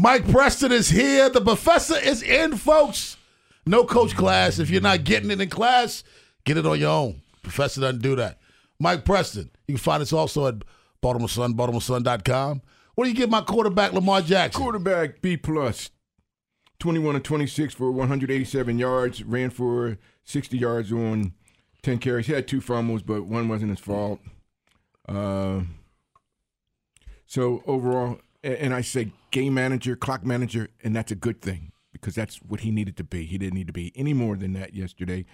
Mike Preston is here. The professor is in, folks. No coach class. If you're not getting it in class, get it on your own. Professor doesn't do that. Mike Preston. You can find us also at Baltimore Sun, BaltimoreSun.com. What do you give my quarterback, Lamar Jackson? Quarterback B plus. plus, 21 and 26 for 187 yards. Ran for 60 yards on 10 carries. He had two fumbles, but one wasn't his fault. Uh, so overall, and I say game manager, clock manager, and that's a good thing because that's what he needed to be. He didn't need to be any more than that yesterday,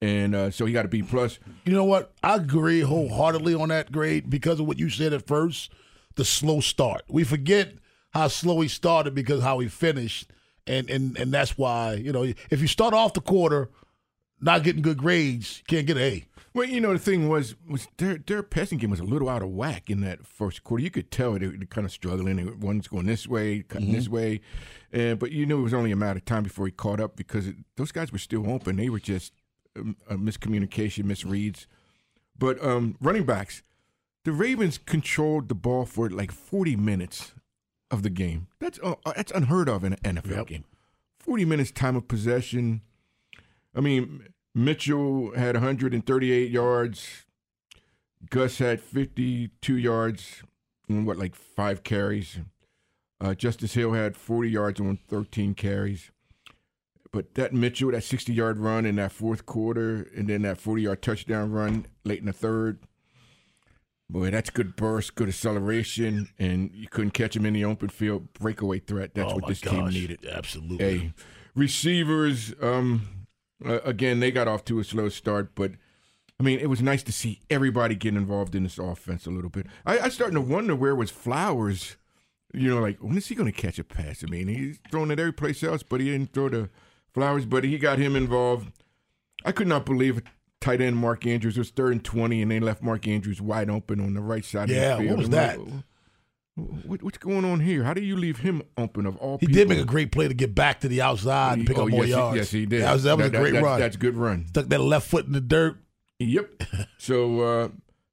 and uh, so he got a B plus. You know what? I agree wholeheartedly on that grade because of what you said at first. The slow start. We forget how slow he started because how he finished, and and and that's why you know if you start off the quarter not getting good grades, you can't get an A. Well, you know, the thing was, was their their passing game was a little out of whack in that first quarter. You could tell they were kind of struggling. One's going this way, cutting mm-hmm. this way, and but you knew it was only a matter of time before he caught up because it, those guys were still open. They were just um, a miscommunication, misreads. But um, running backs, the Ravens controlled the ball for like 40 minutes of the game. That's uh, that's unheard of in an NFL yep. game. 40 minutes time of possession. I mean, Mitchell had 138 yards. Gus had 52 yards and what, like five carries. Uh, Justice Hill had 40 yards on 13 carries. But that Mitchell, that 60 yard run in that fourth quarter, and then that 40 yard touchdown run late in the third. Boy, that's good burst, good acceleration, and you couldn't catch him in the open field. Breakaway threat. That's oh what this gosh. team needed. Absolutely. Hey, receivers, um, uh, again, they got off to a slow start, but I mean, it was nice to see everybody get involved in this offense a little bit. I, I starting to wonder where was Flowers. You know, like when is he going to catch a pass? I mean, he's throwing it every place else, but he didn't throw the Flowers. But he got him involved. I could not believe. Tight end Mark Andrews was third and twenty, and they left Mark Andrews wide open on the right side. Yeah, of the field. what was that? What, what's going on here? How do you leave him open of all? He people? did make a great play to get back to the outside and pick oh, up more yes, yards. He, yes, he did. That was, that was that, a great that, run. That's a good run. Stuck that left foot in the dirt. Yep. so uh,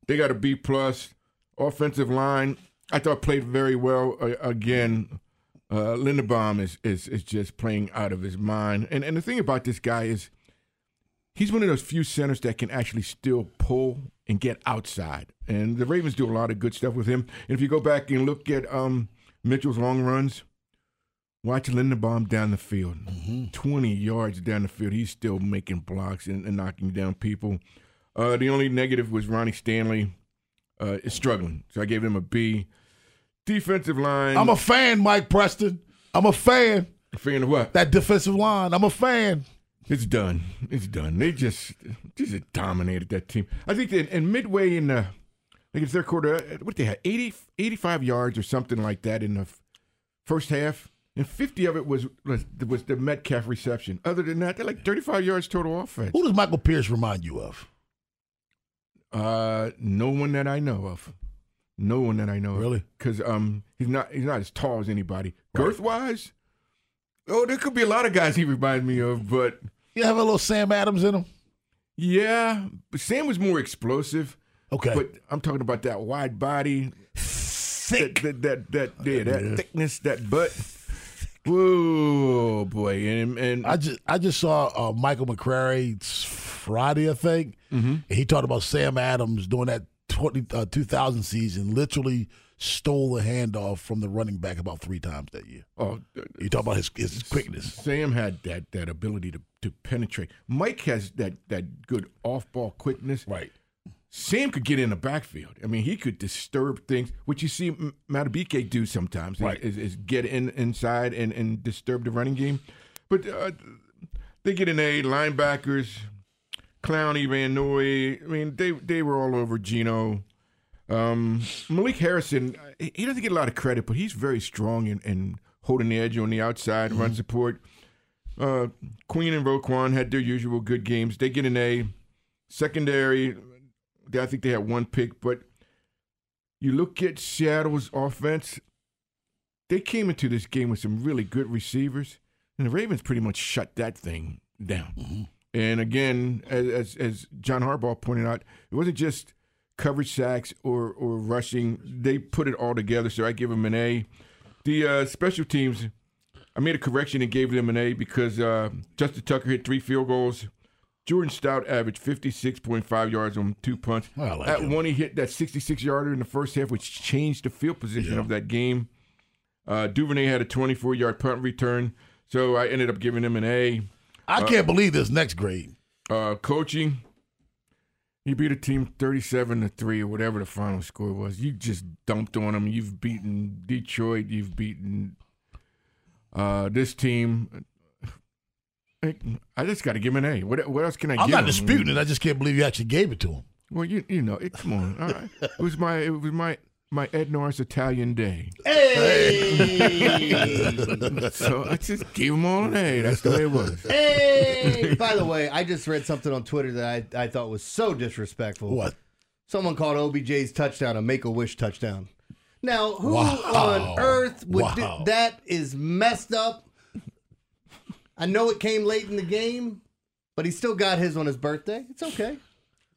they got a B plus. Offensive line, I thought played very well. Uh, again, uh, Linderbaum is, is is just playing out of his mind. And and the thing about this guy is, he's one of those few centers that can actually still pull and get outside. And the Ravens do a lot of good stuff with him. And if you go back and look at um, Mitchell's long runs, watch Linderbaum down the field. Mm-hmm. 20 yards down the field. He's still making blocks and, and knocking down people. Uh, the only negative was Ronnie Stanley uh, is struggling. So I gave him a B. Defensive line. I'm a fan, Mike Preston. I'm a fan. A fan of what? That defensive line. I'm a fan. It's done. It's done. They just just dominated that team. I think that and midway in the I think it's their quarter, uh, what they had 80, 85 yards or something like that in the first half, and fifty of it was was, was the Metcalf reception. Other than that, they're like thirty five yards total offense. Who does Michael Pierce remind you of? Uh, no one that I know of. No one that I know Really? Because um, he's not he's not as tall as anybody. Girth wise, oh, there could be a lot of guys he reminds me of, but You have a little Sam Adams in him. yeah, but Sam was more explosive. Okay. But I'm talking about that wide body, Thick. that that that, that yeah, that Yeah. thickness, that butt. Whoa, boy, and and I just I just saw uh, Michael McCrary Friday, I think. Mm-hmm. And he talked about Sam Adams doing that 20, uh, 2000 season, literally stole the handoff from the running back about three times that year. Oh, You talk about his, his quickness. Sam had that that ability to, to penetrate. Mike has that that good off ball quickness. Right. Sam could get in the backfield. I mean, he could disturb things, which you see Madubuike do sometimes. Right. Is, is get in inside and, and disturb the running game. But uh, they get in a linebackers, Clowney, Van Noy. I mean, they they were all over Geno. Um, Malik Harrison, he doesn't get a lot of credit, but he's very strong and, and holding the edge on the outside, run support. Uh, Queen and Roquan had their usual good games. They get an A. Secondary, I think they had one pick, but you look at Seattle's offense, they came into this game with some really good receivers, and the Ravens pretty much shut that thing down. And again, as, as as John Harbaugh pointed out, it wasn't just coverage sacks or or rushing; they put it all together. So I give them an A. The uh, special teams, I made a correction and gave them an A because uh, Justin Tucker hit three field goals. Jordan Stout averaged 56.5 yards on two punts. I like At him. one, he hit that 66 yarder in the first half, which changed the field position of that game. Uh, Duvernay had a 24 yard punt return, so I ended up giving him an A. I can't believe this next grade. Uh, coaching, you beat a team 37 to 3 or whatever the final score was. You just dumped on them. You've beaten Detroit. You've beaten uh, this team. I just got to give him an A. What, what else can I I'm give not him? disputing it. I just can't believe you actually gave it to him. Well, you you know, it, come on. All right. It was my it was my my Ed Norris Italian day. So I just gave them all an A. That's the way it was. Hey! By the way, I just read something on Twitter that I, I thought was so disrespectful. What? Someone called OBJ's touchdown a Make a Wish touchdown. Now, who Wow. on earth would do Wow. that? Is messed up. I know it came late in the game, but he still got his on his birthday. It's okay.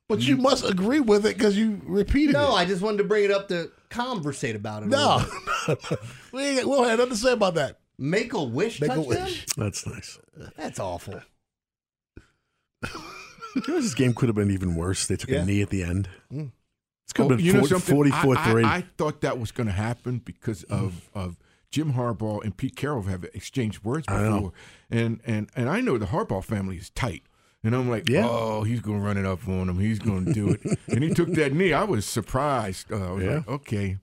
But you must agree with it because you repeated No, it. I just wanted to bring it up to conversate about it. No, little bit. we, ain't, we don't have nothing to say about that. Make a wish Make a wish. That's nice. That's awful. You know, this game could have been even worse. They took Yeah. a knee at the end. Mm. It's could Oh, have been you know 40, something? 44 I, 3. I, I thought that was going to happen because of of Jim Harbaugh and Pete Carroll have exchanged words I know. before, and and and I know the Harbaugh family is tight. And I'm like, Yeah. oh, he's going to run it up on him. He's going to do it. and he took that knee. I was surprised. Uh, I was Yeah. like, okay,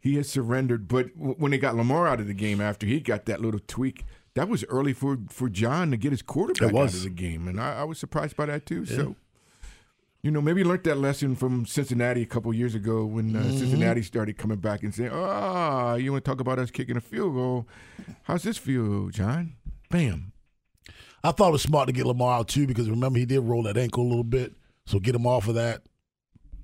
he has surrendered. But w- when they got Lamar out of the game after he got that little tweak, that was early for, for John to get his quarterback out of the game. And I, I was surprised by that too. So you know, maybe learned that lesson from Cincinnati a couple years ago when uh, Mm-hmm. Cincinnati started coming back and saying, "Ah, you want to talk about us kicking a field goal? How's this feel, John?" Bam. I thought it was smart to get Lamar out too because remember he did roll that ankle a little bit, so get him off of that.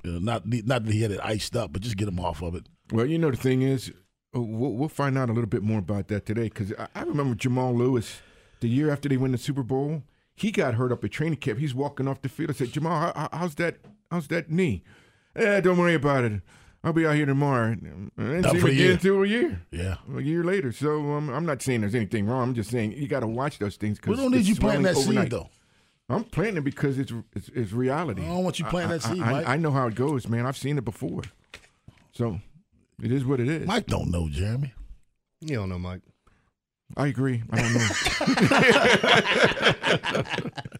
You know, not not that he had it iced up, but just get him off of it. Well, you know, the thing is, uh, we'll, we'll find out a little bit more about that today because I, I remember Jamal Lewis the year after they win the Super Bowl. He got hurt up at training camp. He's walking off the field. I said, Jamal, how, how- how's that? How's that knee? Eh, don't worry about it. I'll be out here tomorrow. And I didn't Not see him for a again year. until a year. Yeah, a year later. So um, I'm not saying there's anything wrong. I'm just saying you got to watch those things Cause we because don't need you planting that seed though. I'm planting it because it's it's, it's reality. I don't want you planting that seed, I, Mike. I know how it goes, man. I've seen it before. So it is what it is. Mike don't know, Jeremy. You don't know, Mike. I agree. I don't know.